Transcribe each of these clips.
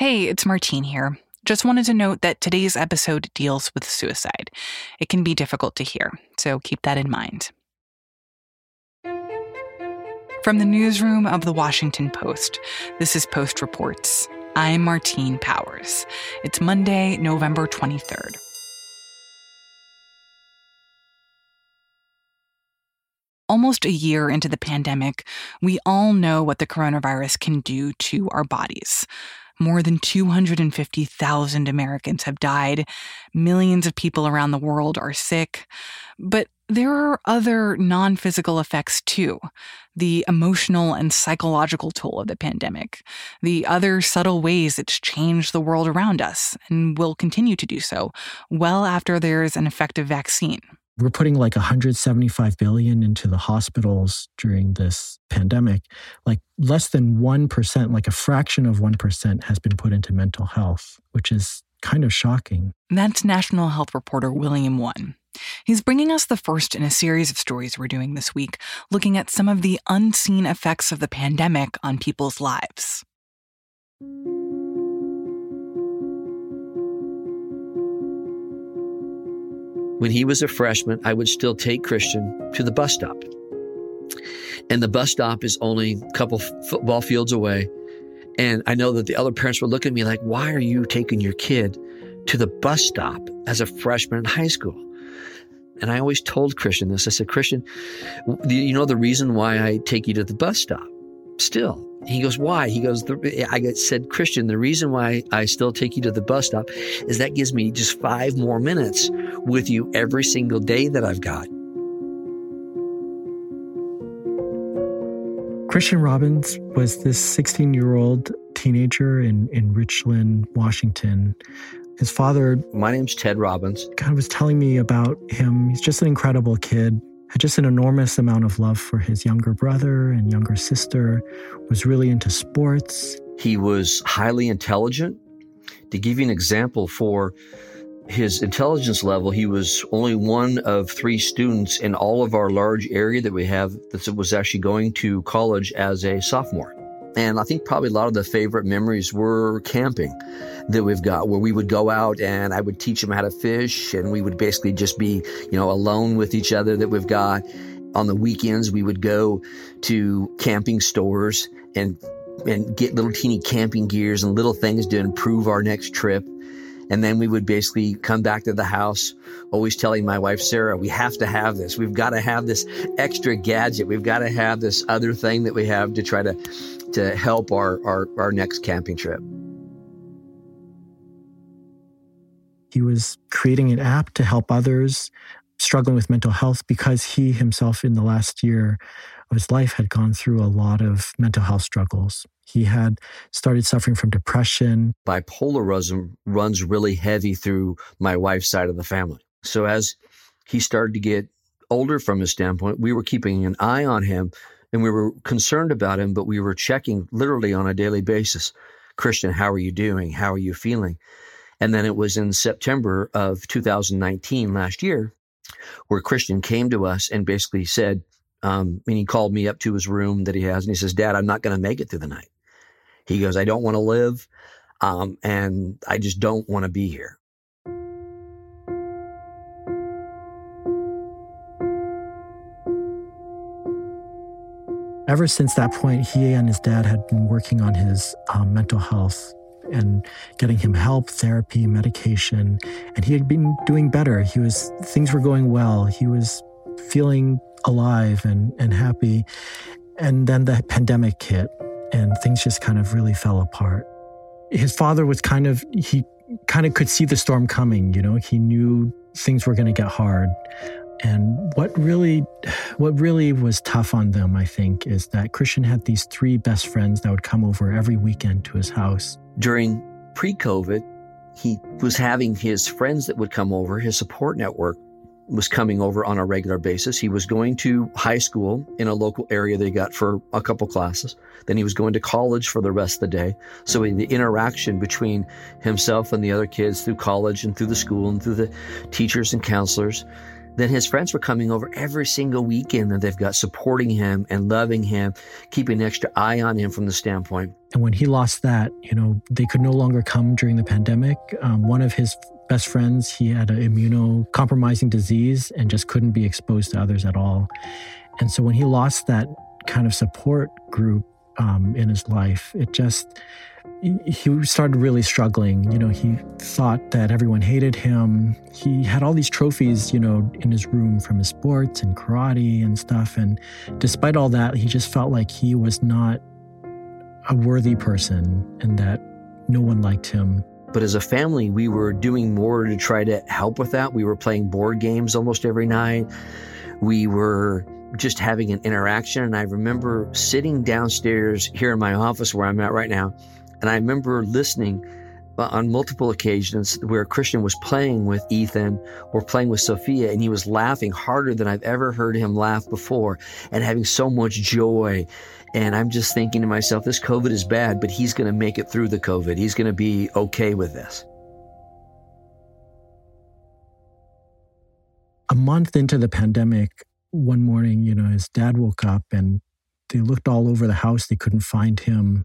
Hey, it's Martine here. Just wanted to note that today's episode deals with suicide. It can be difficult to hear, so keep that in mind. From the newsroom of the Washington Post, this is Post Reports. I'm Martine Powers. It's Monday, November 23rd. Almost a year into the pandemic, we all know what the coronavirus can do to our bodies. More than 250,000 Americans have died. Millions of people around the world are sick. But there are other non physical effects too the emotional and psychological toll of the pandemic, the other subtle ways it's changed the world around us and will continue to do so well after there's an effective vaccine we're putting like 175 billion into the hospitals during this pandemic. Like less than 1% like a fraction of 1% has been put into mental health which is kind of shocking. That's national health reporter William Wan He's bringing us the first in a series of stories we're doing this week, looking at some of the unseen effects of the pandemic on people's lives. When he was a freshman, I would still take Christian to the bus stop. And the bus stop is only a couple football fields away. And I know that the other parents were looking at me like, why are you taking your kid to the bus stop as a freshman in high school? And I always told Christian this. I said, Christian, you know the reason why I take you to the bus stop? Still, he goes, why? He goes, I said, Christian, the reason why I still take you to the bus stop is that gives me just five more minutes with you every single day that I've got. Christian Robbins was this 16 year old teenager in, in Richland, Washington. His father, my name's Ted Robbins, kind of was telling me about him. He's just an incredible kid just an enormous amount of love for his younger brother and younger sister, was really into sports. He was highly intelligent. To give you an example for his intelligence level, he was only one of three students in all of our large area that we have that was actually going to college as a sophomore. And I think probably a lot of the favorite memories were camping that we've got where we would go out and I would teach him how to fish and we would basically just be, you know, alone with each other that we've got. On the weekends, we would go to camping stores and and get little teeny camping gears and little things to improve our next trip. And then we would basically come back to the house, always telling my wife, Sarah, we have to have this. We've got to have this extra gadget. We've got to have this other thing that we have to try to, to help our, our, our next camping trip. He was creating an app to help others struggling with mental health because he himself, in the last year of his life, had gone through a lot of mental health struggles. He had started suffering from depression. Bipolarism runs really heavy through my wife's side of the family. So as he started to get older from his standpoint, we were keeping an eye on him and we were concerned about him, but we were checking literally on a daily basis. Christian, how are you doing? How are you feeling? And then it was in September of 2019, last year, where Christian came to us and basically said, um, and he called me up to his room that he has, and he says, Dad, I'm not going to make it through the night. He goes, I don't want to live, um, and I just don't want to be here. Ever since that point, he and his dad had been working on his um, mental health and getting him help, therapy, medication. And he had been doing better. He was, things were going well. He was feeling alive and, and happy. And then the pandemic hit and things just kind of really fell apart. His father was kind of, he kind of could see the storm coming, you know, he knew things were going to get hard. And what really, what really was tough on them, I think, is that Christian had these three best friends that would come over every weekend to his house. During pre COVID, he was having his friends that would come over, his support network was coming over on a regular basis. He was going to high school in a local area they got for a couple classes. Then he was going to college for the rest of the day. So the interaction between himself and the other kids through college and through the school and through the teachers and counselors then his friends were coming over every single weekend and they've got supporting him and loving him, keeping an extra eye on him from the standpoint. And when he lost that, you know, they could no longer come during the pandemic. Um, one of his best friends, he had an immunocompromising disease and just couldn't be exposed to others at all. And so when he lost that kind of support group um, in his life, it just, he started really struggling. You know, he thought that everyone hated him. He had all these trophies, you know, in his room from his sports and karate and stuff. And despite all that, he just felt like he was not a worthy person and that no one liked him. But as a family, we were doing more to try to help with that. We were playing board games almost every night. We were just having an interaction. And I remember sitting downstairs here in my office where I'm at right now and I remember listening uh, on multiple occasions where Christian was playing with Ethan or playing with Sophia, and he was laughing harder than I've ever heard him laugh before and having so much joy. And I'm just thinking to myself, this COVID is bad, but he's going to make it through the COVID. He's going to be okay with this. A month into the pandemic, one morning, you know, his dad woke up and they looked all over the house. They couldn't find him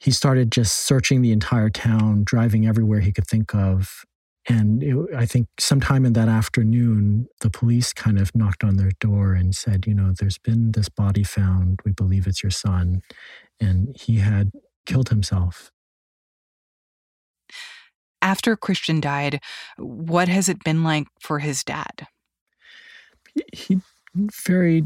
he started just searching the entire town, driving everywhere he could think of. And it, I think sometime in that afternoon, the police kind of knocked on their door and said, you know, there's been this body found. We believe it's your son. And he had killed himself. After Christian died, what has it been like for his dad? He very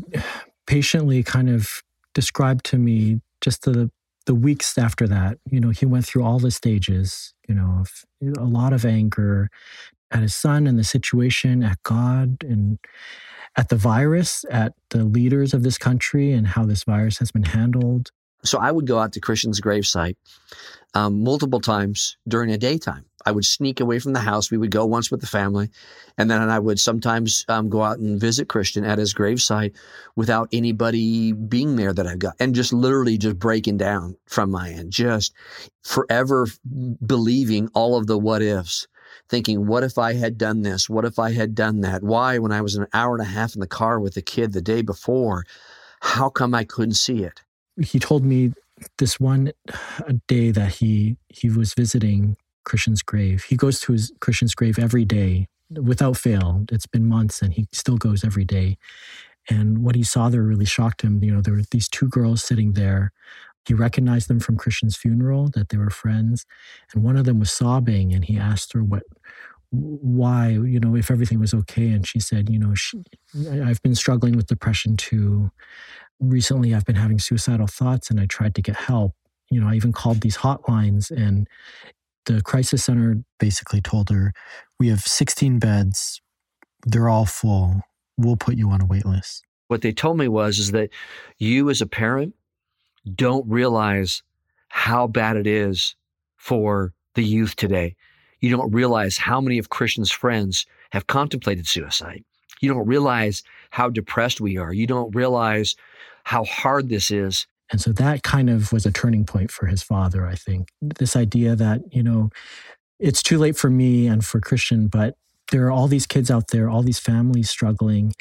patiently kind of described to me just the the weeks after that, you know, he went through all the stages, you know, of a lot of anger at his son and the situation, at God, and at the virus, at the leaders of this country, and how this virus has been handled. So I would go out to Christian's gravesite um, multiple times during the daytime. I would sneak away from the house. We would go once with the family, and then I would sometimes um, go out and visit Christian at his gravesite without anybody being there that I've got, and just literally just breaking down from my end, just forever believing all of the what ifs. Thinking, what if I had done this? What if I had done that? Why, when I was an hour and a half in the car with the kid the day before, how come I couldn't see it? He told me this one day that he he was visiting Christian's grave. He goes to his Christian's grave every day without fail. It's been months and he still goes every day. And what he saw there really shocked him. You know, there were these two girls sitting there. He recognized them from Christian's funeral, that they were friends. And one of them was sobbing and he asked her what why, you know, if everything was okay. And she said, you know, she, I've been struggling with depression too recently I've been having suicidal thoughts and I tried to get help. You know, I even called these hotlines and the crisis center basically told her, We have 16 beds, they're all full. We'll put you on a wait list. What they told me was is that you as a parent don't realize how bad it is for the youth today. You don't realize how many of Christian's friends have contemplated suicide. You don't realize how depressed we are. You don't realize how hard this is. And so that kind of was a turning point for his father, I think. This idea that, you know, it's too late for me and for Christian, but there are all these kids out there, all these families struggling,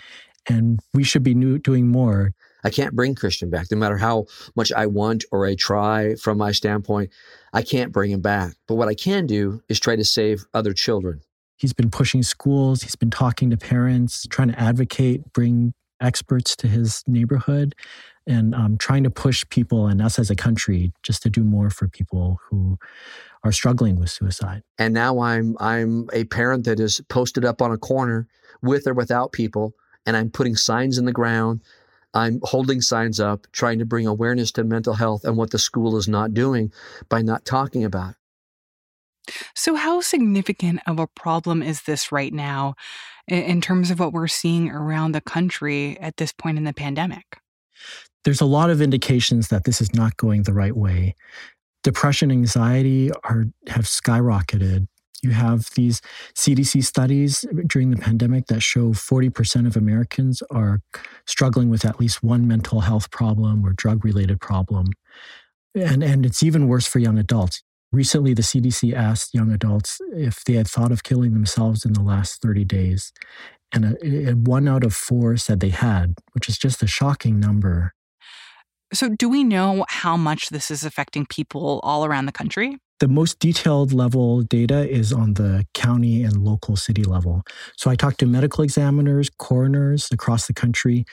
and we should be new, doing more. I can't bring Christian back, no matter how much I want or I try from my standpoint. I can't bring him back. But what I can do is try to save other children. He's been pushing schools, he's been talking to parents, trying to advocate, bring experts to his neighborhood and um, trying to push people and us as a country just to do more for people who are struggling with suicide. And now I'm I'm a parent that is posted up on a corner with or without people and I'm putting signs in the ground. I'm holding signs up trying to bring awareness to mental health and what the school is not doing by not talking about it. So, how significant of a problem is this right now in terms of what we're seeing around the country at this point in the pandemic? There's a lot of indications that this is not going the right way. Depression, anxiety are have skyrocketed. You have these CDC studies during the pandemic that show 40% of Americans are struggling with at least one mental health problem or drug related problem. And, and it's even worse for young adults. Recently, the CDC asked young adults if they had thought of killing themselves in the last 30 days. and uh, a, a one out of four said they had, which is just a shocking number. So, do we know how much this is affecting people all around the country? The most detailed level data is on the county and local city level. So I talked to medical examiners, coroners across the country.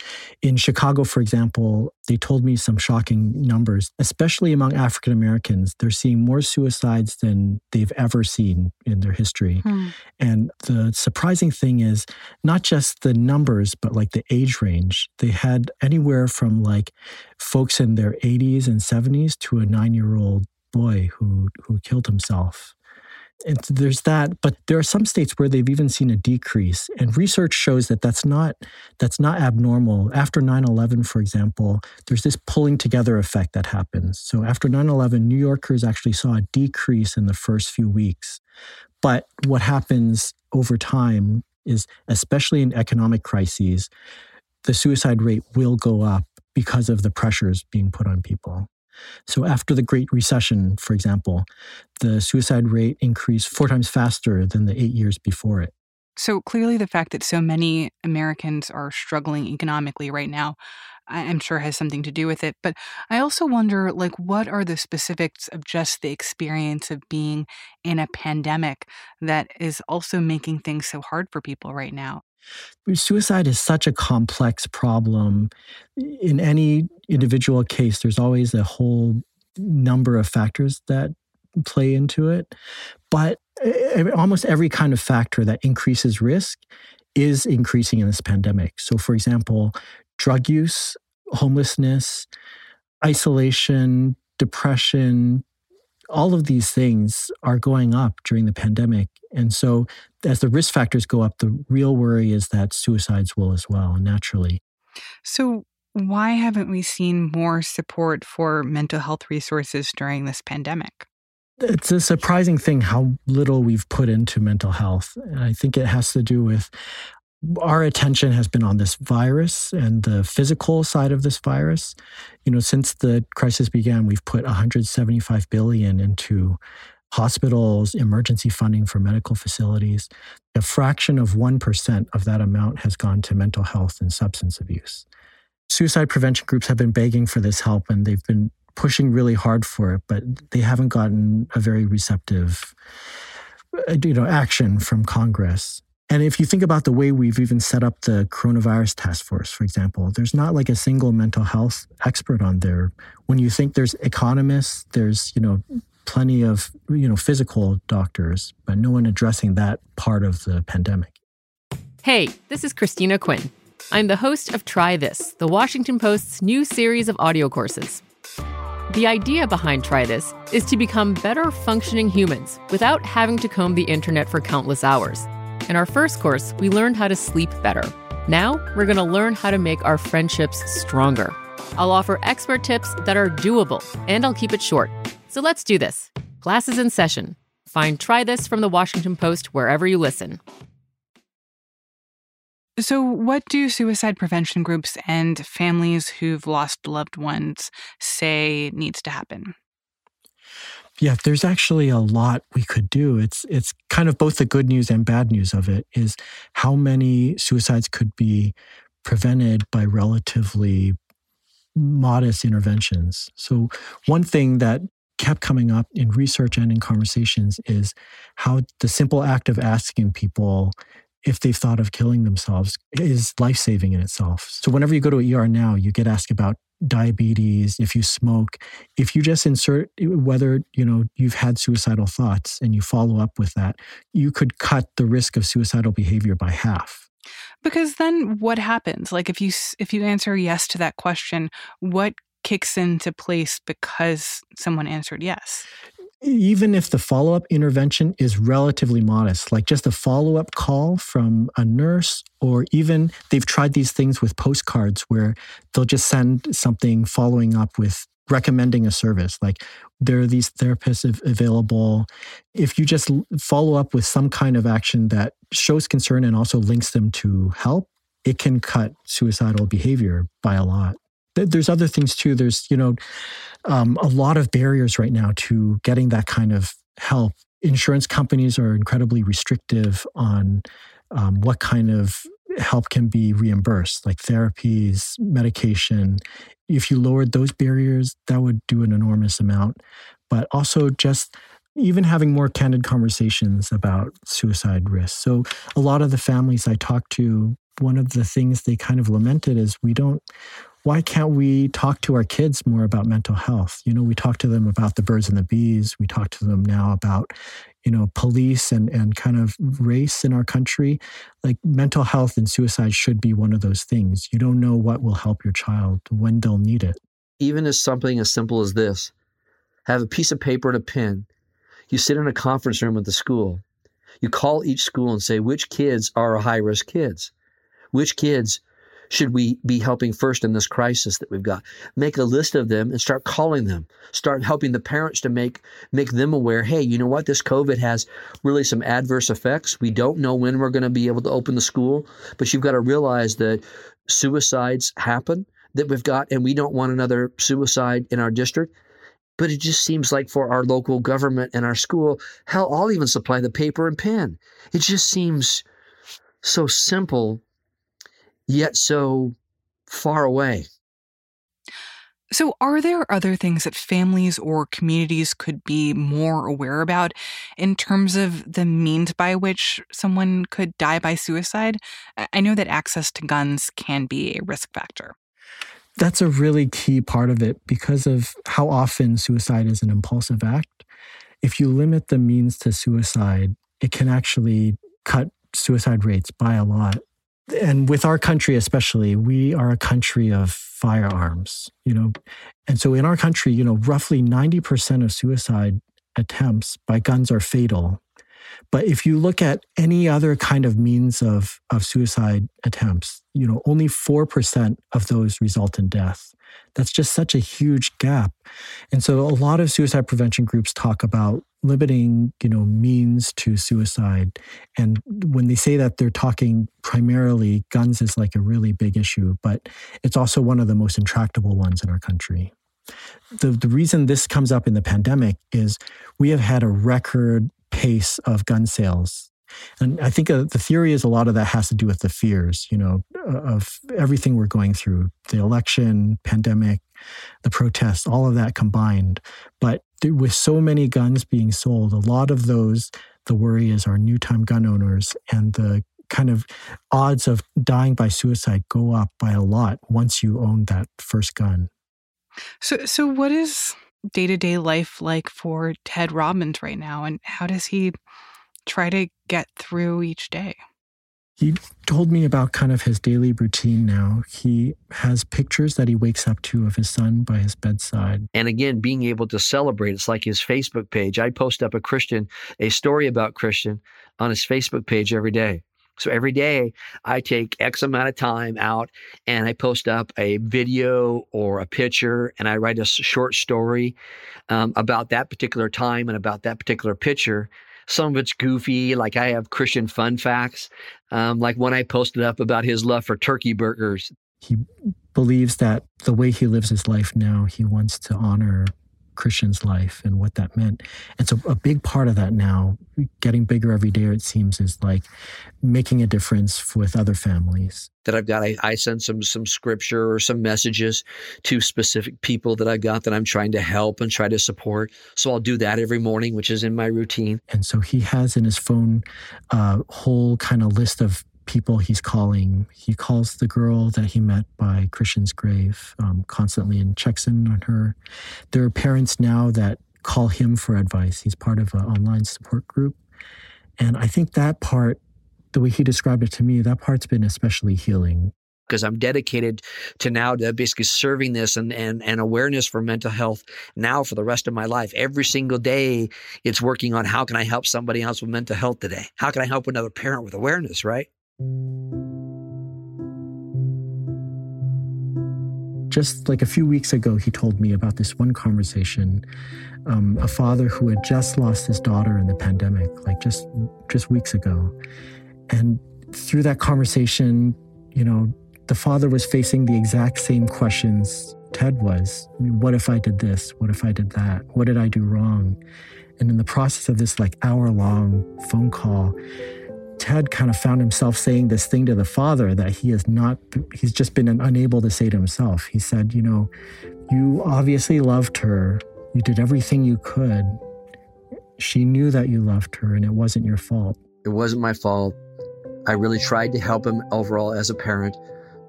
In Chicago, for example, they told me some shocking numbers, especially among African Americans. They're seeing more suicides than they've ever seen in their history. Hmm. And the surprising thing is not just the numbers, but like the age range. They had anywhere from like folks in their 80s and 70s to a nine year old boy who who killed himself. And there's that, but there are some states where they've even seen a decrease, and research shows that that's not that's not abnormal. After 9/11, for example, there's this pulling together effect that happens. So after 9/11, New Yorkers actually saw a decrease in the first few weeks, but what happens over time is, especially in economic crises, the suicide rate will go up because of the pressures being put on people. So, after the Great Recession, for example, the suicide rate increased four times faster than the eight years before it. So, clearly, the fact that so many Americans are struggling economically right now, I'm sure has something to do with it. But I also wonder, like, what are the specifics of just the experience of being in a pandemic that is also making things so hard for people right now? Suicide is such a complex problem. In any individual case, there's always a whole number of factors that play into it. But eh, eh, almost every kind of factor that increases risk is increasing in this pandemic. So, for example, drug use, homelessness, isolation, depression, all of these things are going up during the pandemic. And so, as the risk factors go up, the real worry is that suicides will as well, naturally. So, why haven't we seen more support for mental health resources during this pandemic? It's a surprising thing how little we've put into mental health. And I think it has to do with our attention has been on this virus and the physical side of this virus. You know, since the crisis began, we've put 175 billion into hospitals, emergency funding for medical facilities. A fraction of 1% of that amount has gone to mental health and substance abuse. Suicide prevention groups have been begging for this help and they've been pushing really hard for it, but they haven't gotten a very receptive uh, you know action from Congress. And if you think about the way we've even set up the coronavirus task force, for example, there's not like a single mental health expert on there. When you think there's economists, there's, you know, plenty of, you know, physical doctors, but no one addressing that part of the pandemic. Hey, this is Christina Quinn. I'm the host of Try This, the Washington Post's new series of audio courses. The idea behind Try This is to become better functioning humans without having to comb the internet for countless hours. In our first course, we learned how to sleep better. Now, we're going to learn how to make our friendships stronger. I'll offer expert tips that are doable, and I'll keep it short. So let's do this. Class is in session. Find Try This from the Washington Post wherever you listen. So, what do suicide prevention groups and families who've lost loved ones say needs to happen? Yeah, there's actually a lot we could do. It's it's kind of both the good news and bad news of it is how many suicides could be prevented by relatively modest interventions. So one thing that kept coming up in research and in conversations is how the simple act of asking people if they've thought of killing themselves is life-saving in itself. So whenever you go to ER now, you get asked about diabetes, if you smoke, if you just insert whether, you know, you've had suicidal thoughts and you follow up with that, you could cut the risk of suicidal behavior by half. Because then what happens? Like if you if you answer yes to that question, what kicks into place because someone answered yes? Even if the follow up intervention is relatively modest, like just a follow up call from a nurse, or even they've tried these things with postcards where they'll just send something following up with recommending a service. Like there are these therapists available. If you just follow up with some kind of action that shows concern and also links them to help, it can cut suicidal behavior by a lot there's other things too. There's, you know, um, a lot of barriers right now to getting that kind of help. Insurance companies are incredibly restrictive on um, what kind of help can be reimbursed, like therapies, medication. If you lowered those barriers, that would do an enormous amount. But also just even having more candid conversations about suicide risk. So, a lot of the families I talk to, one of the things they kind of lamented is we don't, why can't we talk to our kids more about mental health? You know, we talk to them about the birds and the bees. We talk to them now about, you know, police and, and kind of race in our country. Like mental health and suicide should be one of those things. You don't know what will help your child when they'll need it. Even as something as simple as this have a piece of paper and a pen you sit in a conference room at the school. You call each school and say, which kids are high risk kids? Which kids should we be helping first in this crisis that we've got? Make a list of them and start calling them. Start helping the parents to make make them aware, hey, you know what? This COVID has really some adverse effects. We don't know when we're going to be able to open the school, but you've got to realize that suicides happen that we've got and we don't want another suicide in our district. But it just seems like for our local government and our school, hell, I'll even supply the paper and pen. It just seems so simple, yet so far away. So, are there other things that families or communities could be more aware about in terms of the means by which someone could die by suicide? I know that access to guns can be a risk factor that's a really key part of it because of how often suicide is an impulsive act. If you limit the means to suicide, it can actually cut suicide rates by a lot. And with our country, especially, we are a country of firearms, you know. And so in our country, you know, roughly 90% of suicide attempts by guns are fatal. But if you look at any other kind of means of, of suicide attempts, you know, only 4% of those result in death. That's just such a huge gap. And so a lot of suicide prevention groups talk about limiting, you know, means to suicide. And when they say that, they're talking primarily guns is like a really big issue, but it's also one of the most intractable ones in our country. The, the reason this comes up in the pandemic is we have had a record pace of gun sales. And I think uh, the theory is a lot of that has to do with the fears, you know, uh, of everything we're going through the election, pandemic, the protests, all of that combined. But with so many guns being sold, a lot of those, the worry is our new time gun owners and the kind of odds of dying by suicide go up by a lot once you own that first gun. So, so what is day to day life like for Ted Robbins right now? And how does he try to get through each day? He told me about kind of his daily routine now. He has pictures that he wakes up to of his son by his bedside. And again, being able to celebrate, it's like his Facebook page. I post up a Christian, a story about Christian on his Facebook page every day. So every day I take X amount of time out and I post up a video or a picture and I write a short story um, about that particular time and about that particular picture. Some of it's goofy, like I have Christian fun facts, um, like when I posted up about his love for turkey burgers. He believes that the way he lives his life now, he wants to honor Christian's life and what that meant. And so a big part of that now, getting bigger every day, it seems, is like making a difference with other families. That I've got, I, I send some some scripture or some messages to specific people that I've got that I'm trying to help and try to support. So I'll do that every morning, which is in my routine. And so he has in his phone a whole kind of list of people he's calling. He calls the girl that he met by Christian's grave um, constantly and checks in on her. There are parents now that call him for advice. He's part of an online support group. And I think that part, the way he described it to me, that part's been especially healing. Because I'm dedicated to now to basically serving this and, and, and awareness for mental health now for the rest of my life. Every single day, it's working on how can I help somebody else with mental health today? How can I help another parent with awareness, right? Just like a few weeks ago, he told me about this one conversation. Um, a father who had just lost his daughter in the pandemic, like just just weeks ago, and through that conversation, you know, the father was facing the exact same questions Ted was. What if I did this? What if I did that? What did I do wrong? And in the process of this like hour long phone call, Ted kind of found himself saying this thing to the father that he has not, he's just been unable to say to himself. He said, You know, you obviously loved her. You did everything you could. She knew that you loved her and it wasn't your fault. It wasn't my fault. I really tried to help him overall as a parent.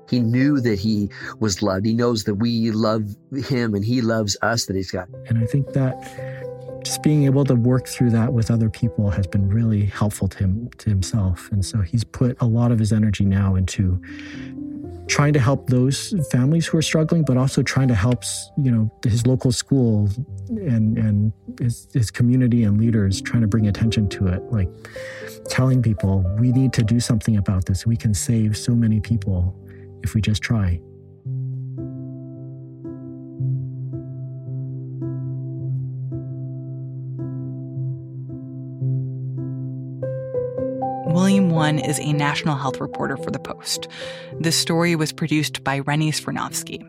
He knew that he was loved. He knows that we love him and he loves us that he's got. And I think that just being able to work through that with other people has been really helpful to him to himself. And so he's put a lot of his energy now into trying to help those families who are struggling, but also trying to help you know his local school and and his, his community and leaders trying to bring attention to it, like telling people we need to do something about this. We can save so many people if we just try. Is a national health reporter for The Post. This story was produced by Rennie Svirnovskiy.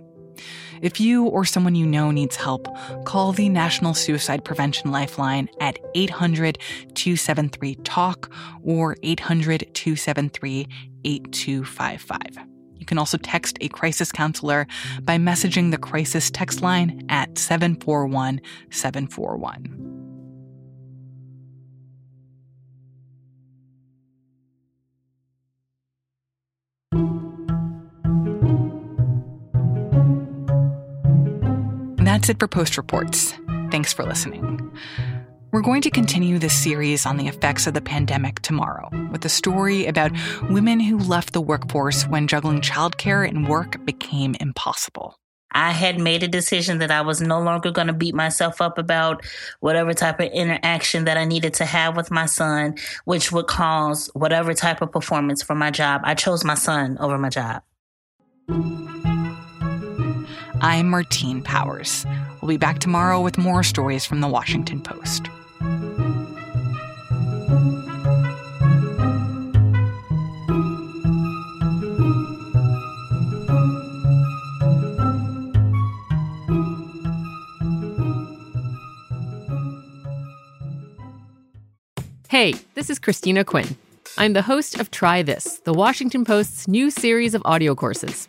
If you or someone you know needs help, call the National Suicide Prevention Lifeline at 800 273 TALK or 800 273 8255. You can also text a crisis counselor by messaging the crisis text line at 741 741. That's it for Post Reports. Thanks for listening. We're going to continue this series on the effects of the pandemic tomorrow with a story about women who left the workforce when juggling childcare and work became impossible. I had made a decision that I was no longer going to beat myself up about whatever type of interaction that I needed to have with my son, which would cause whatever type of performance for my job. I chose my son over my job. I'm Martine Powers. We'll be back tomorrow with more stories from the Washington Post. Hey, this is Christina Quinn. I'm the host of Try This, the Washington Post's new series of audio courses.